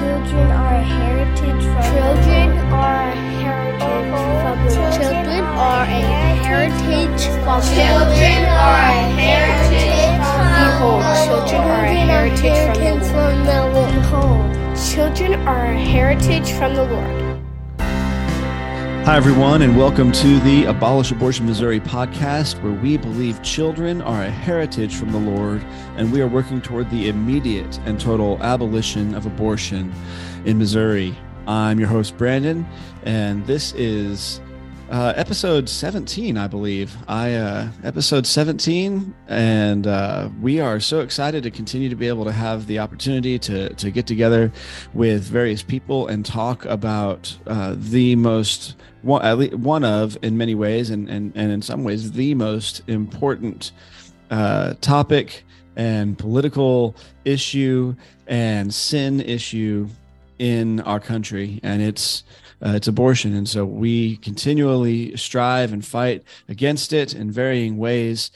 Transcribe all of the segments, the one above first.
Children are a heritage from Children are a heritage from the Lord. Children are a heritage from Children are a heritage Behold, children are a heritage from the Lord. Behold, children are a heritage from the Lord. Hi, everyone, and welcome to the Abolish Abortion Missouri podcast, where we believe children are a heritage from the Lord, and we are working toward the immediate and total abolition of abortion in Missouri. I'm your host, Brandon, and this is uh, episode 17, I believe. I uh, episode 17, and uh, we are so excited to continue to be able to have the opportunity to to get together with various people and talk about uh, the most one, at least one of, in many ways, and and and in some ways, the most important uh, topic and political issue and sin issue in our country, and it's uh, it's abortion. And so we continually strive and fight against it in varying ways.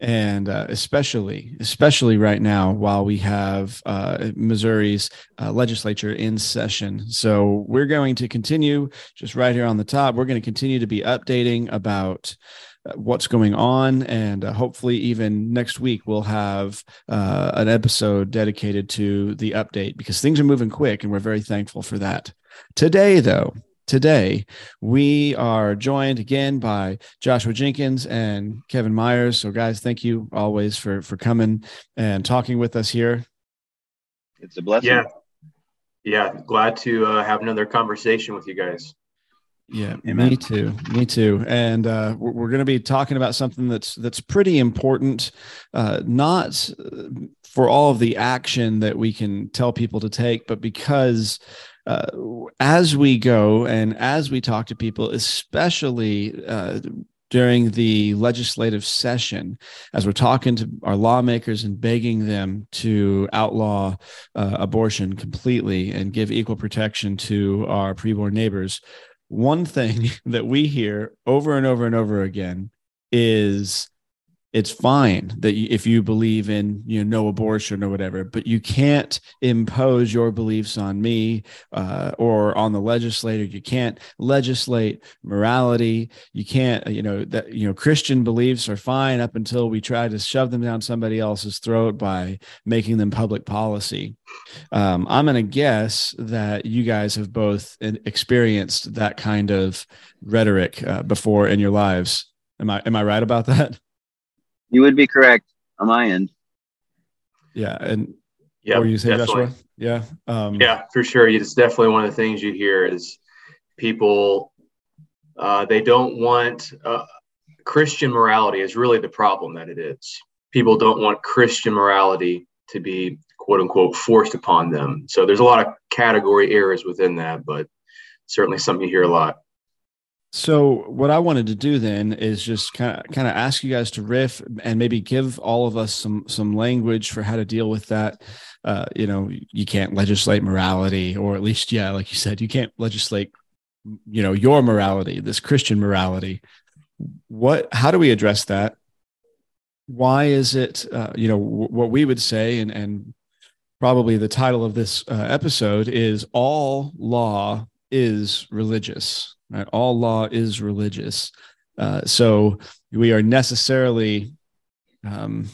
And uh, especially, especially right now, while we have uh, Missouri's uh, legislature in session. So we're going to continue just right here on the top. We're going to continue to be updating about uh, what's going on and uh, hopefully even next week we'll have uh, an episode dedicated to the update because things are moving quick and we're very thankful for that today though today we are joined again by joshua jenkins and kevan myers so guys thank you always for for coming and talking with us here It's a blessing. Yeah. Yeah. Glad to uh, have another conversation with you guys. Yeah, Amen. me too. Me too. And uh, we're, we're going to be talking about something that's that's pretty important, uh, not uh, for all of the action that we can tell people to take, but because uh, as we go and as we talk to people, especially uh, during the legislative session, as we're talking to our lawmakers and begging them to outlaw uh, abortion completely and give equal protection to our preborn neighbors one thing that we hear over and over and over again is it's fine that you, if you believe in you know no abortion or whatever but you can't impose your beliefs on me uh, or on the legislator. You can't legislate morality. You can't you know that you know christian beliefs are fine up until we try to shove them down somebody else's throat by making them public policy. Um, i'm going to guess that you guys have both experienced that kind of rhetoric uh, before in your lives. Am i am i right about that You would be correct on my end. yeah and Yeah. what were you saying definitely. joshua yeah um Yeah, for sure. It's definitely one of the things you hear is people, uh, they don't want uh, Christian morality is really the problem that it is. People don't want Christian morality to be quote unquote forced upon them. So there's a lot of category errors within that, but certainly something you hear a lot. So what I wanted to do then is just kind of kind of ask you guys to riff and maybe give all of us some some language for how to deal with that. Uh, you know, you can't legislate morality, or at least, yeah, like you said, you can't legislate, you know, your morality, this Christian morality. What? How do we address that? Why is it? Uh, you know, w- what we would say, and and probably the title of this uh, episode is "All Law is Religious." Right? All law is religious. Uh, so we are necessarily um,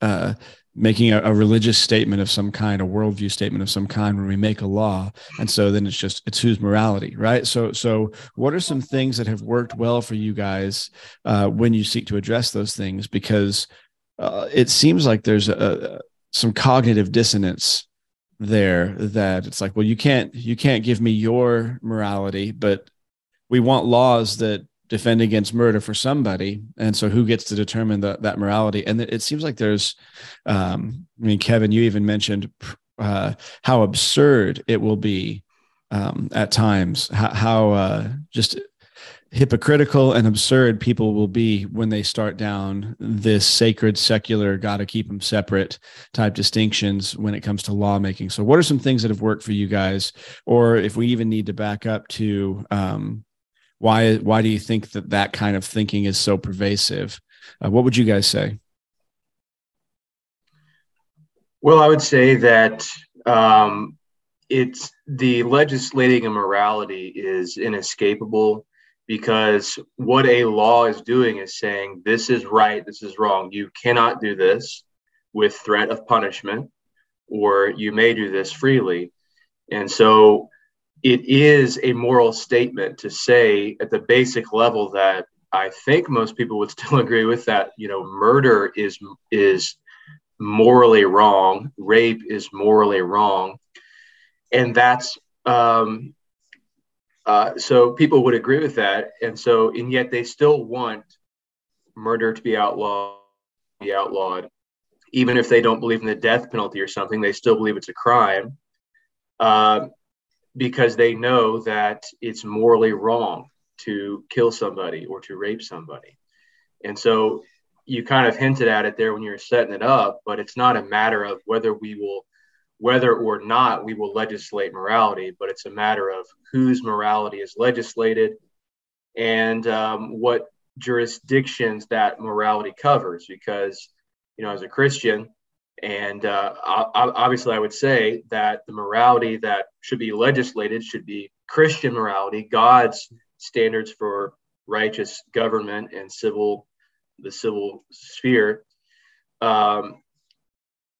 uh, making a, a religious statement of some kind, a worldview statement of some kind when we make a law. And so then it's just, it's whose morality, right? So, so what are some things that have worked well for you guys uh, when you seek to address those things? Because uh, it seems like there's a, some cognitive dissonance there that it's like well you can't you can't give me your morality but we want laws that defend against murder for somebody. And so who gets to determine that that morality? And it seems like there's um i mean kevan you even mentioned uh how absurd it will be um at times how, how uh just hypocritical and absurd people will be when they start down this sacred secular got to keep them separate type distinctions when it comes to lawmaking. So what are some things that have worked for you guys? Or if we even need to back up to um, why why do you think that that kind of thinking is so pervasive uh, what would you guys say Well, I would say that um, it's the legislating of morality is inescapable because what a law is doing is saying this is right, this is wrong. You cannot do this with threat of punishment, or you may do this freely. And so it is a moral statement to say at the basic level that I think most people would still agree with that, you know, murder is is morally wrong, rape is morally wrong. And that's um, uh, so people would agree with that, and so and yet they still want murder to be outlawed, be outlawed, even if they don't believe in the death penalty or something. They still believe it's a crime uh, because they know that it's morally wrong to kill somebody or to rape somebody, and so you kind of hinted at it there when you were setting it up, but it's not a matter of whether we will whether or not we will legislate morality, but it's a matter of whose morality is legislated and um, what jurisdictions that morality covers. Because, you know, as a Christian, and uh, obviously, I would say that the morality that should be legislated should be Christian morality, God's standards for righteous government and civil, the civil sphere. Um,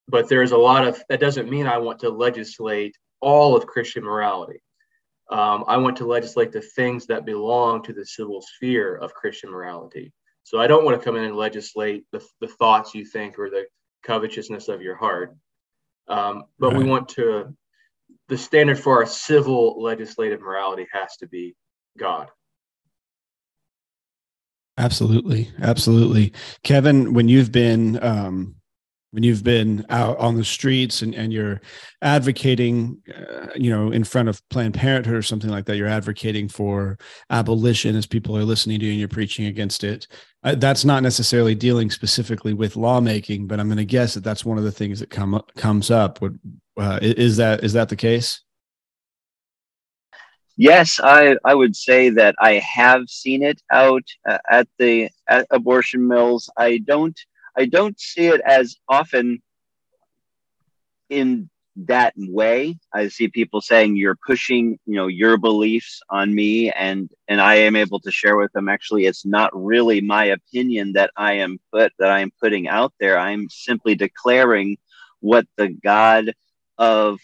but there's a lot of that doesn't mean I want to legislate all of Christian morality. Um, I want to legislate the things that belong to the civil sphere of Christian morality. So I don't want to come in and legislate the, the thoughts you think or the covetousness of your heart. Um, but right. we want to, the standard for our civil legislative morality has to be God. Absolutely. Absolutely. Kevan, when you've been um, when you've been out on the streets and, and you're advocating, uh, you know, in front of Planned Parenthood or something like that, you're advocating for abolition as people are listening to you and you're preaching against it. Uh, that's not necessarily dealing specifically with lawmaking, but I'm going to guess that that's one of the things that come up, comes up. Would, uh, is that is that the case? Yes, I, I would say that I have seen it out uh, at the at abortion mills. I don't I don't see it as often in that way. I see people saying you're pushing, you know, your beliefs on me and and I am able to share with them actually it's not really my opinion that I am put that I am putting out there. I'm simply declaring what the God of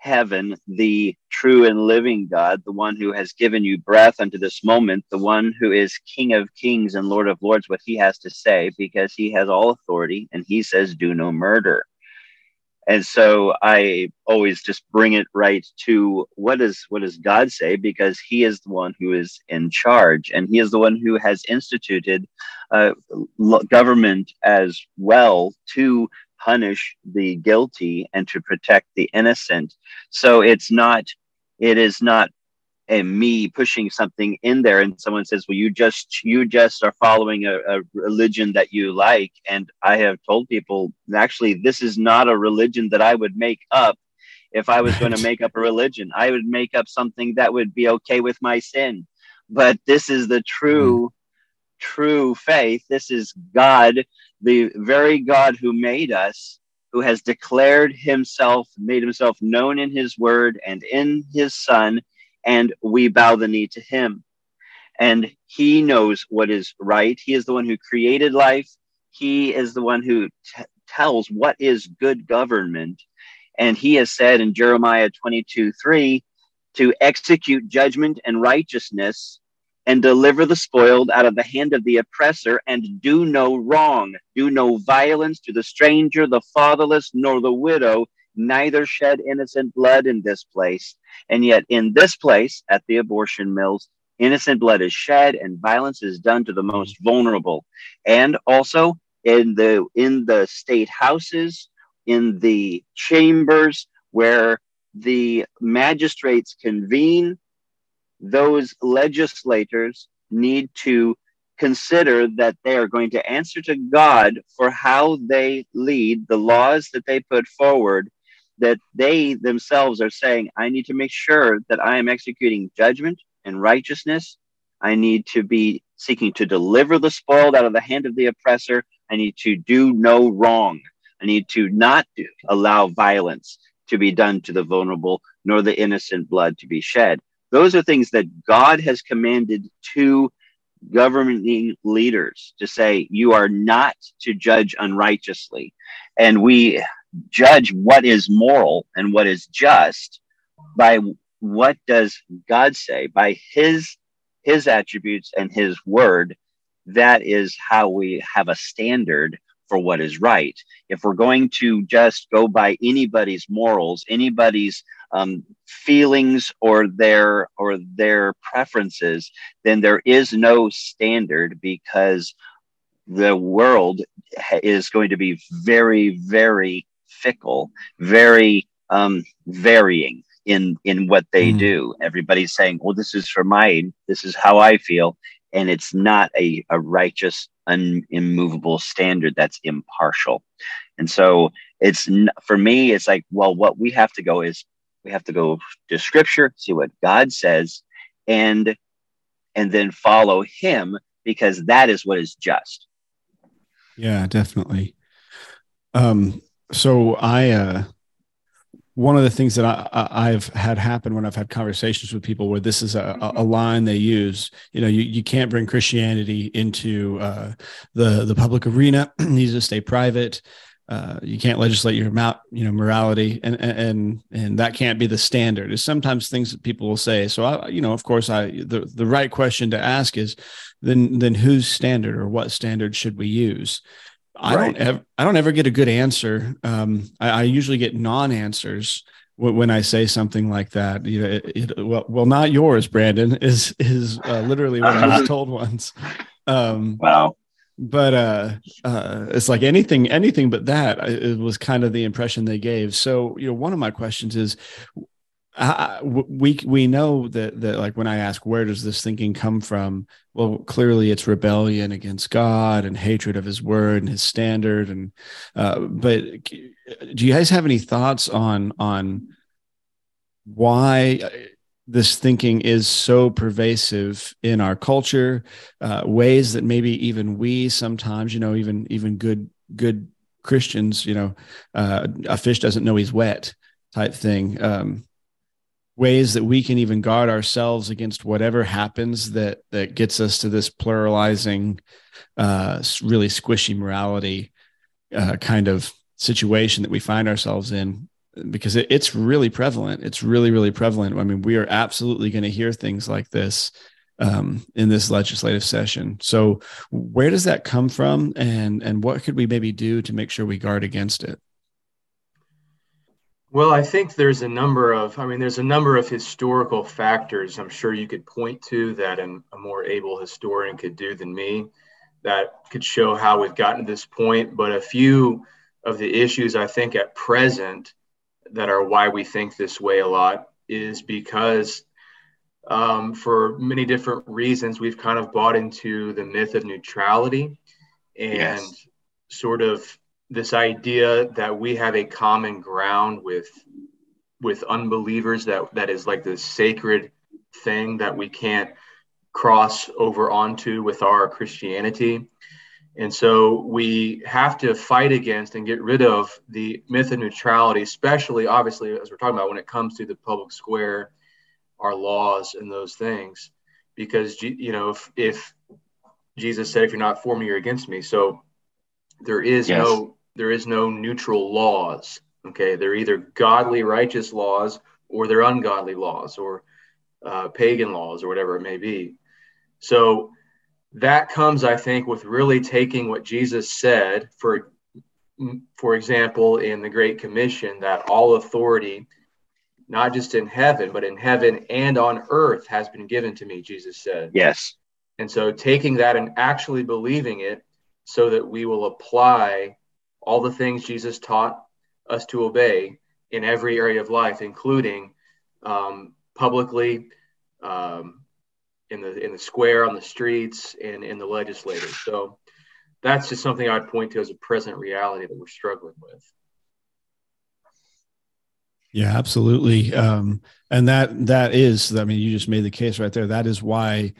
heaven, the true and living God, the one who has given you breath unto this moment, the one who is King of kings and Lord of lords, what he has to say, because he has all authority and he says, do no murder. And so I always just bring it right to what does what does God say? Because He is the one who is in charge, and He is the one who has instituted uh, government as well to punish the guilty and to protect the innocent. So it's not, it is not a me pushing something in there and someone says well you just you just are following a, a, religion that you like. And i have told people actually this is not a religion that i would make up. If i was going to make up a religion i would make up something that would be okay with my sin. But this is the true mm true faith this is god the very God who made us, who has declared himself, made himself known in his word and in his son, and we bow the knee to him. And he knows what is right. He is the one who created life. He is the one who t- tells what is good government. And he has said in Jeremiah 22 3 to execute judgment and righteousness and deliver the spoiled out of the hand of the oppressor, and do no wrong, do no violence to the stranger, the fatherless, nor the widow, neither shed innocent blood in this place. And yet, in this place, at the abortion mills, innocent blood is shed and violence is done to the mm-hmm. most vulnerable. And also in the in the state houses, in the chambers where the magistrates convene those legislators need to consider that they are going to answer to God for how they lead the laws that they put forward, that they themselves are saying, I need to make sure that I am executing judgment and righteousness. I need to be seeking to deliver the spoiled out of the hand of the oppressor. I need to do no wrong. I need to not do, allow violence to be done to the vulnerable, nor the innocent blood to be shed. Those are things that God has commanded to governing leaders to say, you are not to judge unrighteously. And we judge what is moral and what is just by what does God say, by his his attributes and his word. That is how we have a standard for what is right. If we're going to just go by anybody's morals, anybody's um, feelings or their or their preferences, then there is no standard because the world is going to be very, very fickle, very um, varying in in what they mm. do. Everybody's saying, "Well, this is for mine. This is how I feel," and it's not a, a righteous an immovable standard that's impartial. And so it's for me, it's like, well, what we have to go is we have to go to scripture, see what God says, and and then follow him because that is what is just. Yeah, definitely. Um, so I uh one of the things that I, have had happen when I've had conversations with people where this is a, a line they use, you know, you, you can't bring Christianity into uh, the the public arena; it needs to stay private. Uh, you can't legislate your you know morality, and and and that can't be the standard. Is sometimes things that people will say. So I, you know, of course, I the the right question to ask is, then then whose standard or what standard should we use? I right. don't ever, I don't ever get a good answer. Um, I, I, usually get non-answers when I say something like that. You know, it, it, well, well, not yours, Brandon is is uh, literally what I was told once. Um, wow. But uh, uh, it's like anything, anything but that. It was kind of the impression they gave. So, you know, one of my questions is, I, we we know that that like when I ask where does this thinking come from, well, clearly it's rebellion against God and hatred of His word and His standard. And uh, but do you guys have any thoughts on on why this thinking is so pervasive in our culture? Uh, ways that maybe even we sometimes, you know, even even good good Christians, you know, uh, a fish doesn't know he's wet type thing. Um, ways that we can even guard ourselves against whatever happens that that gets us to this pluralizing uh really squishy morality uh, kind of situation that we find ourselves in because it, it's really prevalent. It's really really prevalent. I mean we are absolutely going to hear things like this um, in this legislative session. So where does that come from? And and what could we maybe do to make sure we guard against it? Well, I think there's a number of, I mean, there's a number of historical factors I'm sure you could point to that a more able historian could do than me that could show how we've gotten to this point. But a few of the issues I think at present that are why we think this way a lot is because um, for many different reasons, we've kind of bought into the myth of neutrality and yes. sort of this idea that we have a common ground with with unbelievers that that is like this sacred thing that we can't cross over onto with our Christianity. And so we have to fight against and get rid of the myth of neutrality, especially obviously as we're talking about when it comes to the public square, our laws and those things. Because you know, if if Jesus said, if you're not for me, you're against me. So there is yes. no there is no neutral laws. Okay, they're either godly, righteous laws or they're ungodly laws or uh, pagan laws or whatever it may be. So that comes, I think, with really taking what Jesus said, for for example, in the Great Commission, that all authority, not just in heaven, but in heaven and on earth, has been given to me. Jesus said. Yes. And so taking that and actually believing it, so that we will apply all the things Jesus taught us to obey in every area of life, including um, publicly, um, in the in the square, on the streets, and in the legislators. So that's just something I'd point to as a present reality that we're struggling with. Yeah, absolutely. Um, and that that is, I mean, you just made the case right there. That is why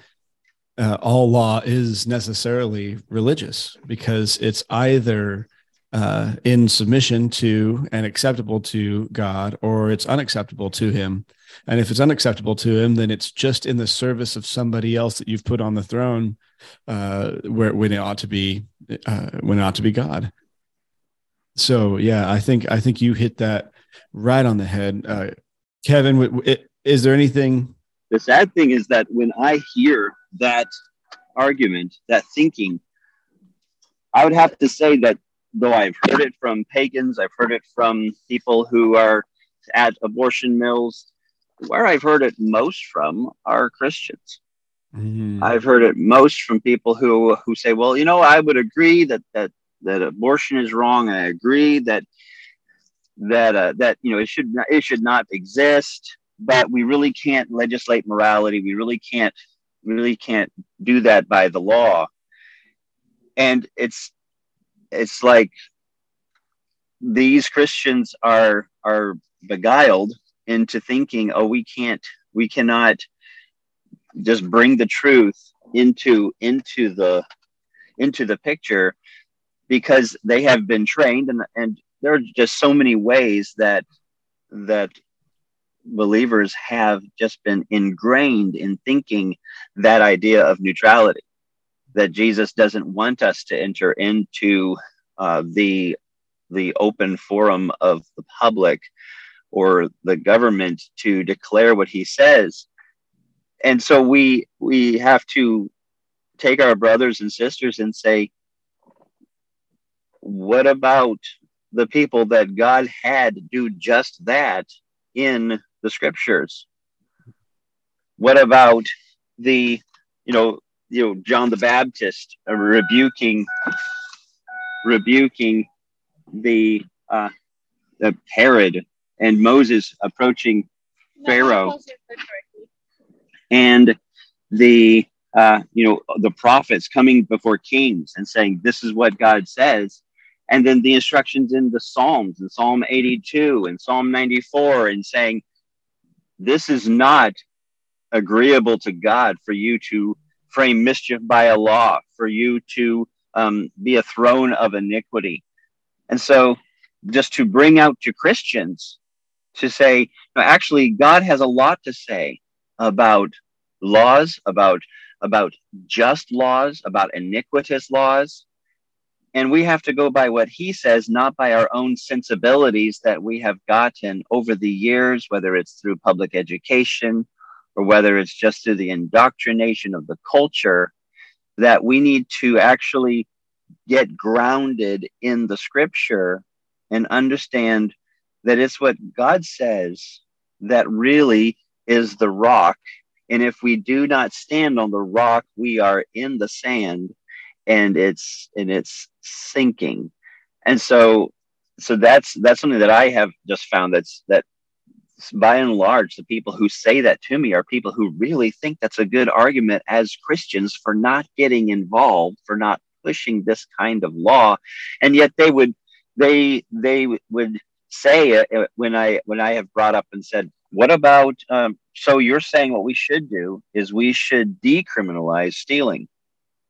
uh, all law is necessarily religious because it's either uh, in submission to and acceptable to God, or it's unacceptable to Him. And if it's unacceptable to Him, then it's just in the service of somebody else that you've put on the throne, uh, where when it ought to be uh, when it ought to be God. So yeah, I think I think you hit that right on the head, uh, Kevan. Is there anything? The sad thing is that when I hear that argument, that thinking, I would have to say that though I've heard it from pagans, I've heard it from people who are at abortion mills. Where I've heard it most from are Christians. Mm-hmm. I've heard it most from people who who say, "Well, you know, I would agree that that that abortion is wrong. I agree that that uh, that you know it should not, it should not exist, but we really can't legislate morality. We really can't really can't do that by the law." And it's it's like these Christians are are beguiled into thinking, oh, we can't, we cannot just bring the truth into into the into the picture because they have been trained and and there are just so many ways that that believers have just been ingrained in thinking that idea of neutrality that Jesus doesn't want us to enter into uh, the the open forum of the public or the government to declare what he says. And so we we have to take our brothers and sisters and say what about the people that god had do just that in the scriptures? What about the you know you know John the Baptist uh, rebuking rebuking the uh, the Herod and Moses approaching Pharaoh. And the uh, you know the prophets coming before kings and saying this is what God says. And then the instructions in the Psalms in Psalm 82 and Psalm 94 and saying this is not agreeable to God for you to frame mischief by a law, for you to um, be a throne of iniquity. And so, just to bring out to Christians to say, no, actually, God has a lot to say about laws, about about just laws, about iniquitous laws. And we have to go by what he says, not by our own sensibilities that we have gotten over the years, whether it's through public education or whether it's just through the indoctrination of the culture, that we need to actually get grounded in the scripture and understand that it's what God says that really is the rock. And if we do not stand on the rock, we are in the sand and it's and it's sinking. And so so that's that's something that I have just found that's that by and large, the people who say that to me are people who really think that's a good argument as Christians for not getting involved, for not pushing this kind of law, and yet they would they they would say uh, when I when I have brought up and said, what about um, so you're saying what we should do is we should decriminalize stealing,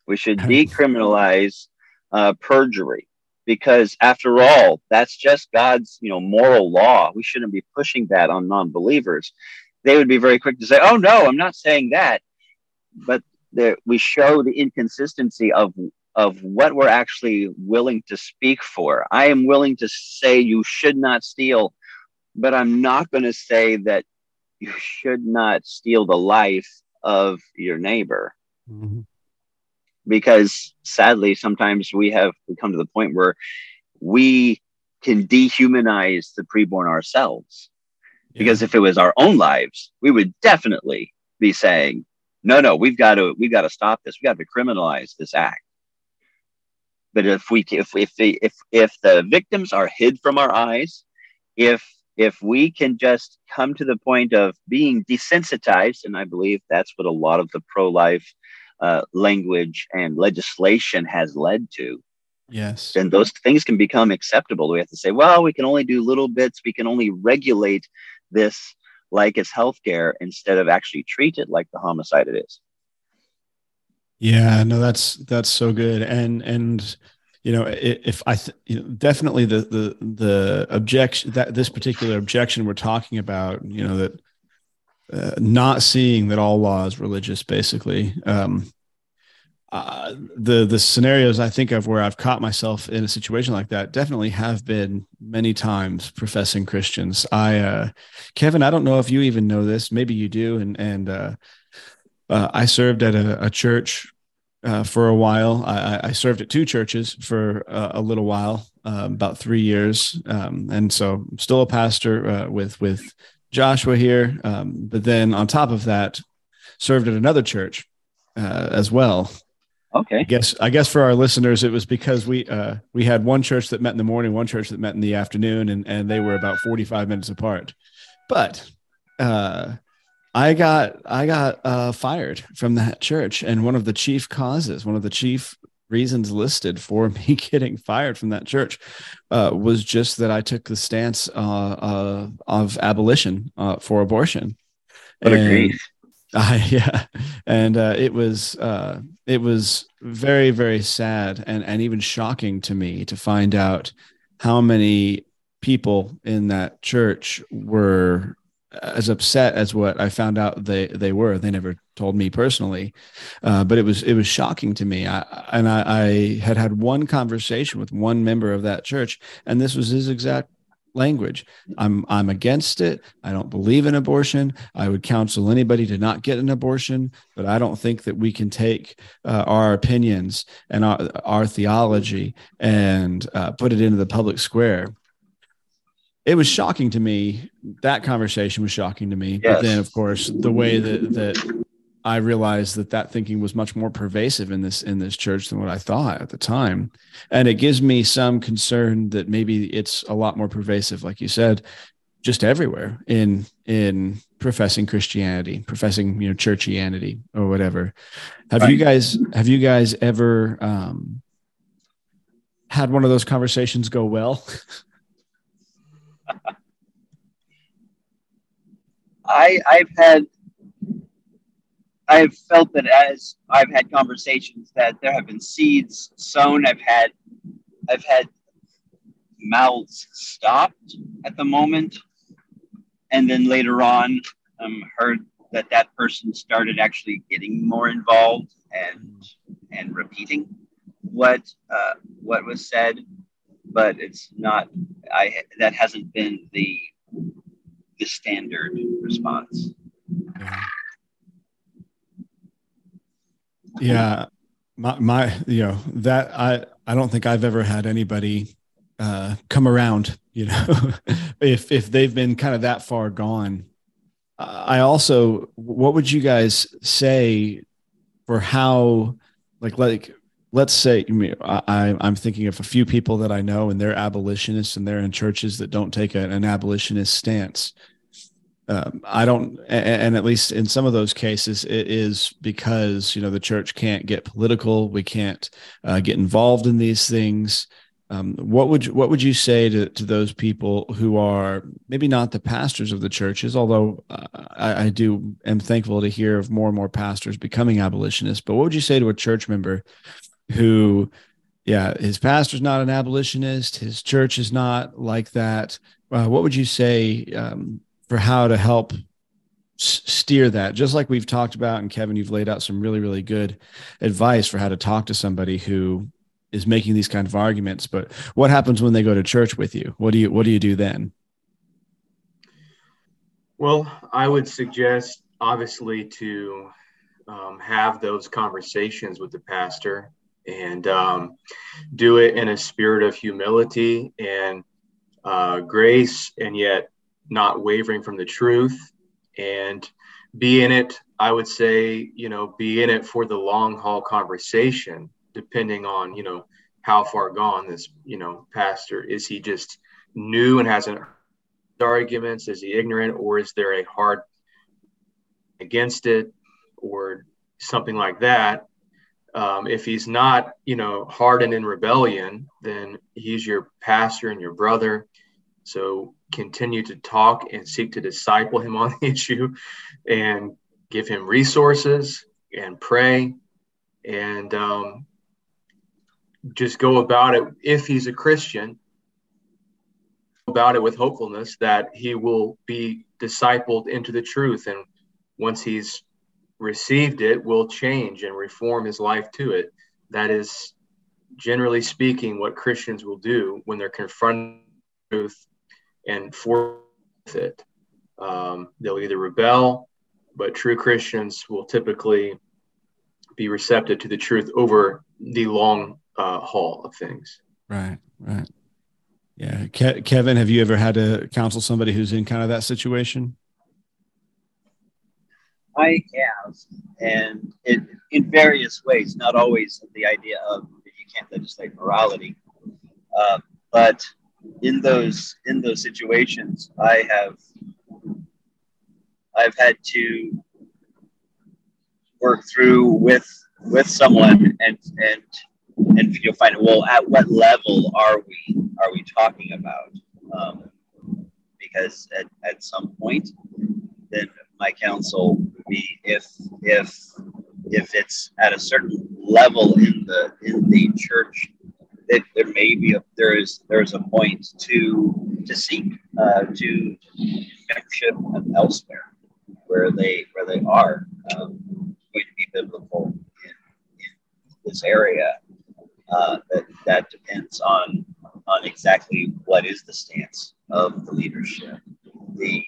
we should decriminalize uh, perjury. Because after all that's just god's you know moral law. We shouldn't be pushing that on non-believers. They would be very quick to say oh no i'm not saying that. But that we show the inconsistency of of what we're actually willing to speak for. I am willing to say you should not steal but i'm not going to say that you should not steal the life of your neighbor. Mm-hmm. Because sadly sometimes we have come to the point where we can dehumanize the preborn ourselves. Yeah. because if it was our own lives we would definitely be saying no no we've got to we've got to stop this. We got to criminalize this act but if we if if if if the victims are hid from our eyes if if we can just come to the point of being desensitized and i believe that's what a lot of the pro-life uh, language and legislation has led to. Yes. And those things can become acceptable. We have to say, well, we can only do little bits. We can only regulate this like it's healthcare instead of actually treat it like the homicide it is. Yeah, no, that's that's so good. And and you know, if I, th- you know, definitely the the the objection that this particular objection we're talking about, you know, that uh, not seeing that all law is religious, basically. Um, uh, the the scenarios I think of where I've caught myself in a situation like that definitely have been many times professing Christians. I, uh, Kevan, I don't know if you even know this. Maybe you do, and and uh, uh I served at a, a church uh, for a while. I, I, served at two churches for uh, a little while, about three years, um, and so I'm still a pastor with with Joshua here. Um, but then on top of that, served at another church as well Okay. I guess I guess for our listeners, it was because we uh, we had one church that met in the morning, one church that met in the afternoon, and and they were about forty five minutes apart. But uh, I got I got uh, fired from that church, and one of the chief causes, one of the chief reasons listed for me getting fired from that church uh, was just that I took the stance uh, uh, of abolition uh, for abortion. What and, a grief! Uh, yeah, and uh, it was uh, it was very very sad and and even shocking to me to find out how many people in that church were as upset as what I found out they they were. They never told me personally, uh, but it was it was shocking to me. I, and I, I had had one conversation with one member of that church, and this was his exact language. I'm I'm against it. I don't believe in abortion. I would counsel anybody to not get an abortion, but I don't think that we can take uh, our opinions and our, our theology and uh, put it into the public square. It was shocking to me. That conversation was shocking to me. Yes. But then, of course, the way that that I realized that that thinking was much more pervasive in this in this church than what I thought at the time, and it gives me some concern that maybe it's a lot more pervasive, like you said, just everywhere in in professing Christianity, professing you know churchianity or whatever. Have right. you guys have you guys ever um, had one of those conversations go well? I I've had I've felt that as I've had conversations that there have been seeds sown. I've had I've had mouths stopped at the moment, and then later on, um, heard that that person started actually getting more involved and and repeating what uh, what was said, but it's not. I that hasn't been the the standard response. Yeah. yeah my, my you know that i i don't think i've ever had anybody uh come around you know if if they've been kind of that far gone i also what would you guys say for how like like let's say I, i'm thinking of a few people that i know and they're abolitionists and they're in churches that don't take a, an abolitionist stance um, I don't, and at least in some of those cases, it is because you know the church can't get political. We can't uh, get involved in these things. Um, what would you, what would you say to, to those people who are maybe not the pastors of the churches? Although uh, I, I do am thankful to hear of more and more pastors becoming abolitionists. But what would you say to a church member who, yeah, his pastor's not an abolitionist, his church is not like that? Uh, what would you say um, for how to help steer that? Just like we've talked about and kevan you've laid out some really really good advice for how to talk to somebody who is making these kind of arguments. But what happens when they go to church with you? What do you what do you do then? Well i would suggest obviously to um, have those conversations with the pastor and um, do it in a spirit of humility and uh, grace and yet not wavering from the truth and be in it i would say you know be in it for the long haul conversation depending on you know how far gone this you know pastor. Is he just new and hasn't arguments? Is he ignorant or is there a hard against it or something like that um, if he's not you know hardened in rebellion then he's your pastor and your brother. So continue to talk and seek to disciple him on the issue and give him resources and pray. And um, just go about it. If he's a Christian about it with hopefulness that he will be discipled into the truth. And once he's received it will change and reform his life to it that is generally speaking what christians will do when they're confronted with and for it um, they'll either rebel but true christians will typically be receptive to the truth over the long uh, haul of things right right yeah. Ke- Kevan, have you ever had to counsel somebody who's in kind of that situation? I have, and in, in various ways, not always the idea of you can't legislate morality, uh, but in those in those situations, I have I've had to work through with with someone and and and you'll find well at what level are we are we talking about? Um, because at, at some point then my counsel would be if if if it's at a certain level in the in the church that there may be a, there is there is a point to to seek uh, to membership elsewhere where they where they are um, going to be biblical in, in this area uh, that that depends on on exactly what is the stance of the leadership. The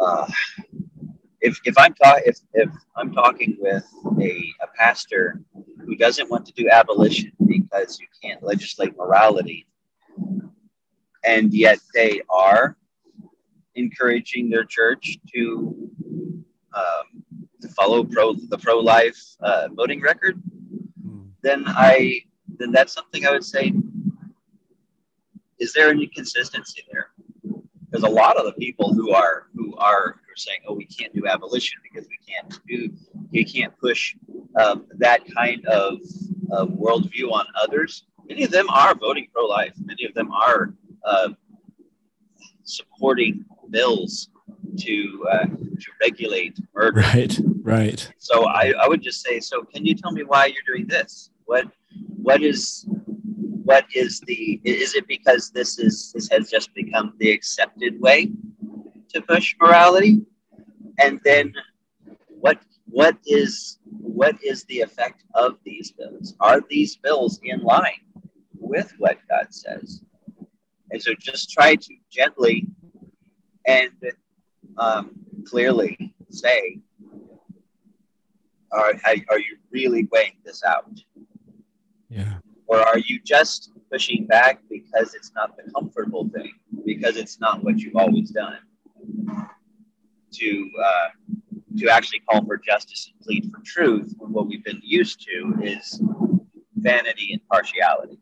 uh, if if I'm talking if, if I'm talking with a, a pastor who doesn't want to do abolition because you can't legislate morality, and yet they are encouraging their church to um, to follow pro the pro life uh, voting record, then I then that's something I would say. Is there any consistency there? There's a lot of the people who are who are who are saying, "Oh, we can't do abolition because we can't do you can't push um, that kind of, of worldview on others." Many of them are voting pro-life. Many of them are uh, supporting bills to uh, to regulate murder. Right, right. So I, I would just say, so can you tell me why you're doing this? What what is what is the is it because this is this has just become the accepted way to push morality? And then what what is what is the effect of these bills? Are these bills in line with what God says? And so just try to gently and um, clearly say, are, are you really weighing this out? Or are you just pushing back because it's not the comfortable thing, because it's not what you've always done? To uh, to actually call for justice and plead for truth, when what we've been used to is vanity and partiality.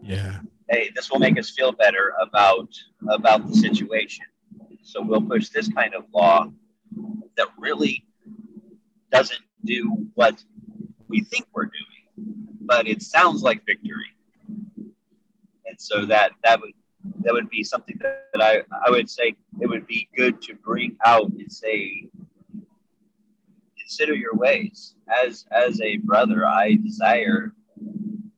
Yeah. Hey, this will make us feel better about about the situation. So we'll push this kind of law that really doesn't do what we think we're doing, but it sounds like victory. And so that that would that would be something that, that I, I would say it would be good to bring out and say consider your ways. As as a brother, I desire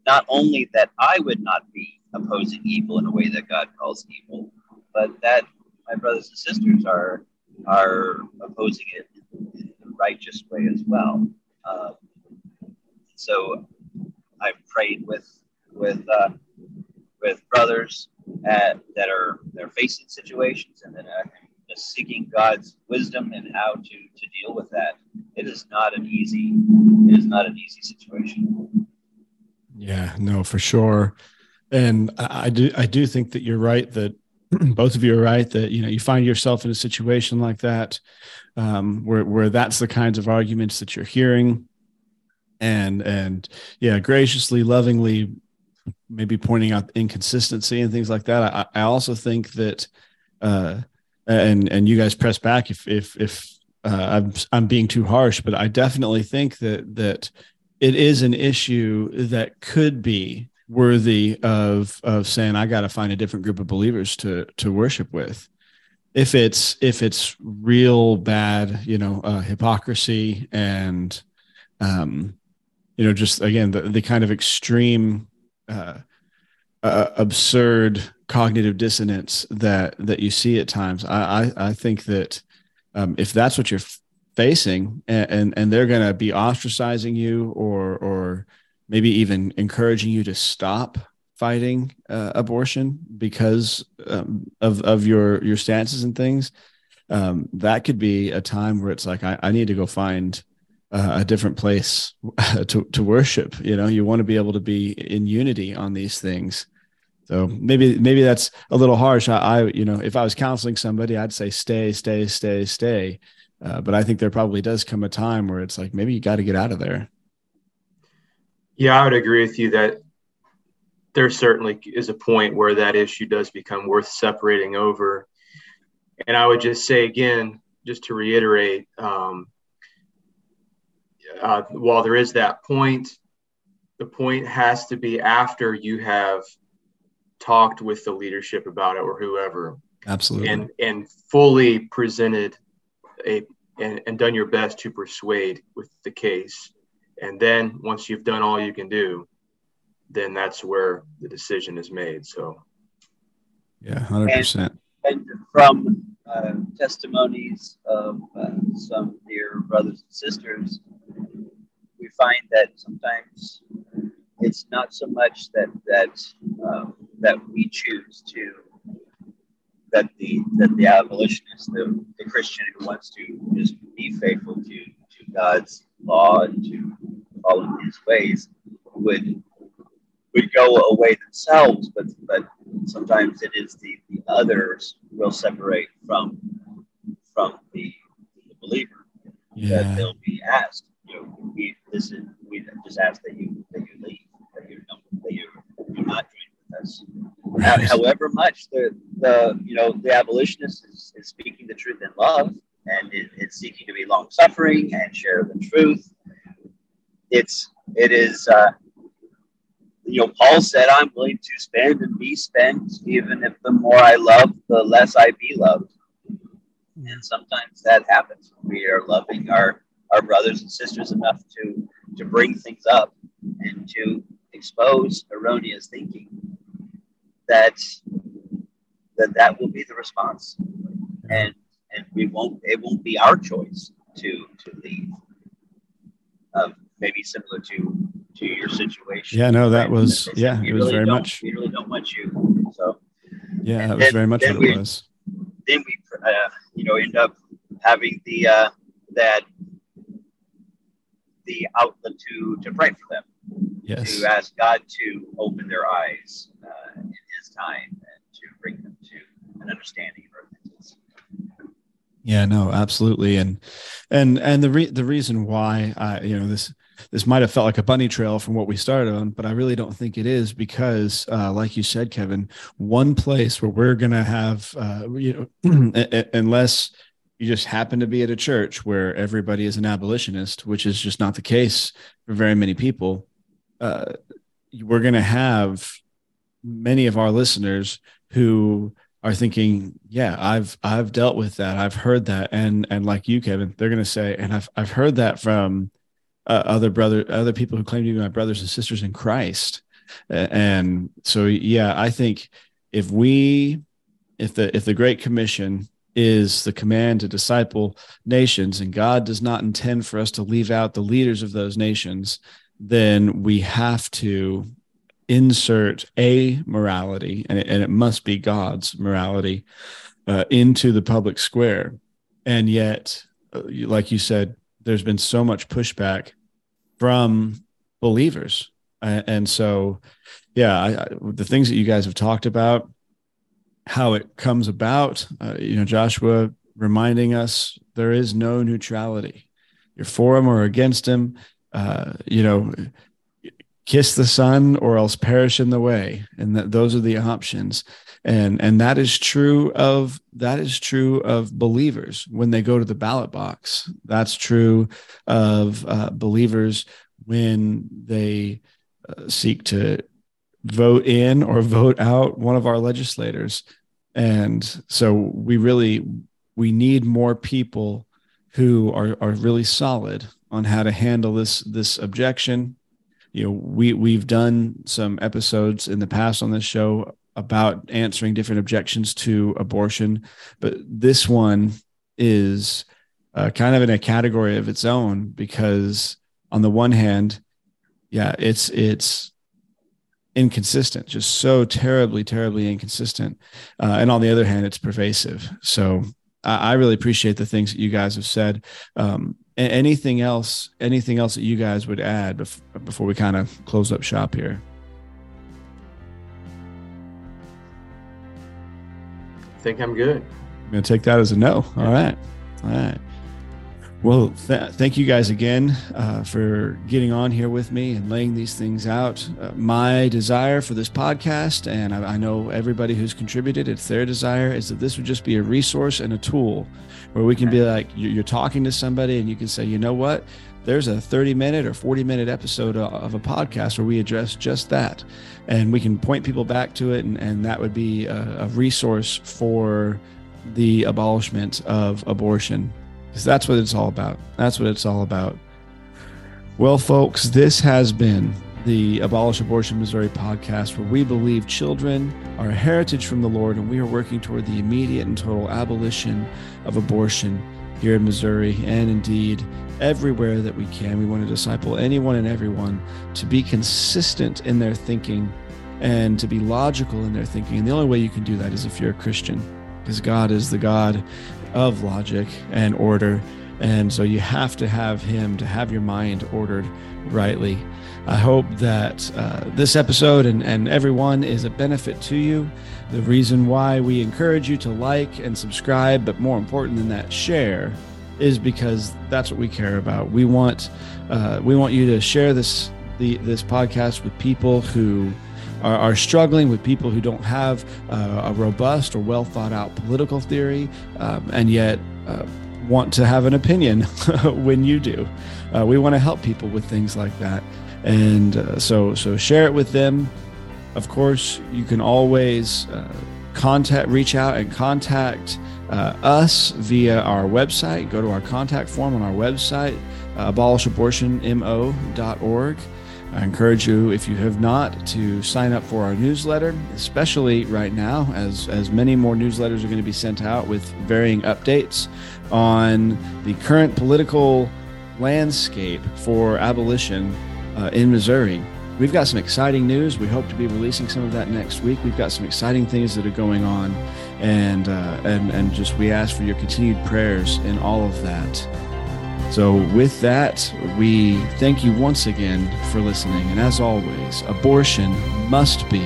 not only that I would not be opposing evil in a way that God calls evil, but that my brothers and sisters are are opposing it in the righteous way as well. Um, so I've prayed with with uh, with brothers at, that are that are facing situations, and then just seeking God's wisdom and how to to deal with that. It is not an easy it is not an easy situation. Yeah, no, for sure. And I, I do I do think that you're right that both of you are right that you know you find yourself in a situation like that um, where where that's the kinds of arguments that you're hearing and and yeah graciously lovingly maybe pointing out inconsistency and things like that i, I also think that uh, and and you guys press back if if if uh, I'm I'm being too harsh, but I definitely think that that it is an issue that could be worthy of of saying I got to find a different group of believers to to worship with. If it's if it's real bad, you know, uh, hypocrisy and um, you know, just again the the kind of extreme, uh, uh, absurd cognitive dissonance that that you see at times. I I, I think that um, if that's what you're facing, and and, and they're going to be ostracizing you or or maybe even encouraging you to stop fighting uh, abortion because um, of of your your stances and things, um, that could be a time where it's like I, I need to go find uh, a different place to to worship. You know, you want to be able to be in unity on these things. So maybe maybe that's a little harsh. I, I you know if I was counseling somebody, I'd say stay, stay, stay, stay. Uh, but I think there probably does come a time where it's like maybe you got to get out of there. Yeah, I would agree with you that there certainly is a point where that issue does become worth separating over. And I would just say again, just to reiterate, um, uh, while there is that point, the point has to be after you have talked with the leadership about it or whoever. Absolutely. And and fully presented a and, and done your best to persuade with the case. And then once you've done all you can do, then that's where the decision is made. So, yeah, hundred percent. And from uh, testimonies of uh, some dear brothers and sisters, we find that sometimes it's not so much that that um, that we choose to that the that the abolitionist, the, the Christian who wants to just be faithful to to God's law and to all of His ways would would go away themselves, but but sometimes it is the, the others will separate from from the, the believer yeah. that they'll be asked. You know, we this is we just ask that you that you leave, that you don't that you do not join with us. Right. However much the the you know the abolitionist is, is speaking the truth in love and it, it's seeking to be long suffering and share the truth. It's it is uh, you know, Paul said, I'm willing to spend and be spent, even if the more I love, the less I be loved. And sometimes that happens. We are loving our, our brothers and sisters enough to, to bring things up and to expose erroneous thinking that that, that will be the response. And and we won't it won't be our choice to to leave. Um, maybe similar to to your situation. Yeah, no, that was yeah, it was really very much. We really don't want you. So yeah, that was then, very much what we, it was. Then we, uh, you know, end up having the uh, that the outlet to to pray for them. Yes. To ask God to open their eyes uh, in His time and to bring them to an understanding of repentance. Yeah, no, absolutely, and and and the re- the reason why I you know this this might have felt like a bunny trail from what we started on, but I really don't think it is because, uh, like you said, Kevan, one place where we're going to have, uh, you know, unless you just happen to be at a church where everybody is an abolitionist, which is just not the case for very many people, uh, we're going to have many of our listeners who are thinking, yeah, I've I've dealt with that, I've heard that, and and like you, Kevan, they're going to say, and I've I've heard that from uh, other brother other people who claim to be my brothers and sisters in Christ. And so yeah, I think if we if the if the great commission is the command to disciple nations and God does not intend for us to leave out the leaders of those nations, then we have to insert a morality and it, and it must be God's morality uh, into the public square. And yet, uh, like you said, there's been so much pushback from believers. And so, yeah, I, the things that you guys have talked about, how it comes about, uh, you know, Joshua reminding us there is no neutrality. You're for him or against him. Uh, you know, kiss the Son or else perish in the way, and that those are the options. And and that is true of that is true of believers when they go to the ballot box. That's true of uh, believers when they uh, seek to vote in or vote out one of our legislators. And so we really we need more people who are are really solid on how to handle this this objection you know, we we've done some episodes in the past on this show about answering different objections to abortion, but this one is uh, kind of in a category of its own because on the one hand, yeah, it's it's inconsistent, just so terribly, terribly inconsistent, uh, and on the other hand, it's pervasive. So I, I, really appreciate the things that you guys have said. Um, anything else? Anything else that you guys would add bef- before we kind of close up shop here? Think I'm good. I'm gonna take that as a no. All right, all right. Well, th- thank you guys again uh, for getting on here with me and laying these things out. Uh, my desire for this podcast, and I, I, know everybody who's contributed, it's their desire, is that this would just be a resource and a tool where we can be like, you're talking to somebody and you can say, you know what? There's a 30 minute or 40 minute episode uh, of a podcast where we address just that. And we can point people back to it, and, and that would be a, a resource for the abolishment of abortion because that's what it's all about. That's what it's all about. Well, folks, this has been the Abolish Abortion Missouri podcast, where we believe children are a heritage from the Lord, and we are working toward the immediate and total abolition of abortion here in Missouri and indeed everywhere that we can. We want to disciple anyone and everyone to be consistent in their thinking and to be logical in their thinking. And the only way you can do that is if you're a Christian, because God is the God of logic and order. And so you have to have him to have your mind ordered rightly. I hope that uh, this episode and, and everyone is a benefit to you. The reason why we encourage you to like and subscribe, but more important than that, share, is because that's what we care about. We want uh, we want you to share this the this podcast with people who are, are struggling with people who don't have uh, a robust or well thought out political theory, um, and yet uh, want to have an opinion when you do. Uh, we want to help people with things like that, and uh, so so share it with them. Of course, you can always uh, contact, reach out, and contact. Uh, us via our website. Go to our contact form on our website, uh, abolishabortionmo.org. I encourage you, if you have not, to sign up for our newsletter, especially right now, as, as many more newsletters are going to be sent out with varying updates on the current political landscape for abolition uh, in Missouri. We've got some exciting news. We hope to be releasing some of that next week. We've got some exciting things that are going on, and uh, and and just we ask for your continued prayers in all of that. So, with that, we thank you once again for listening. And as always, abortion must be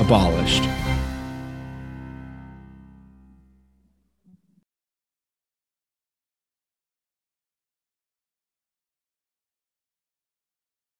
abolished.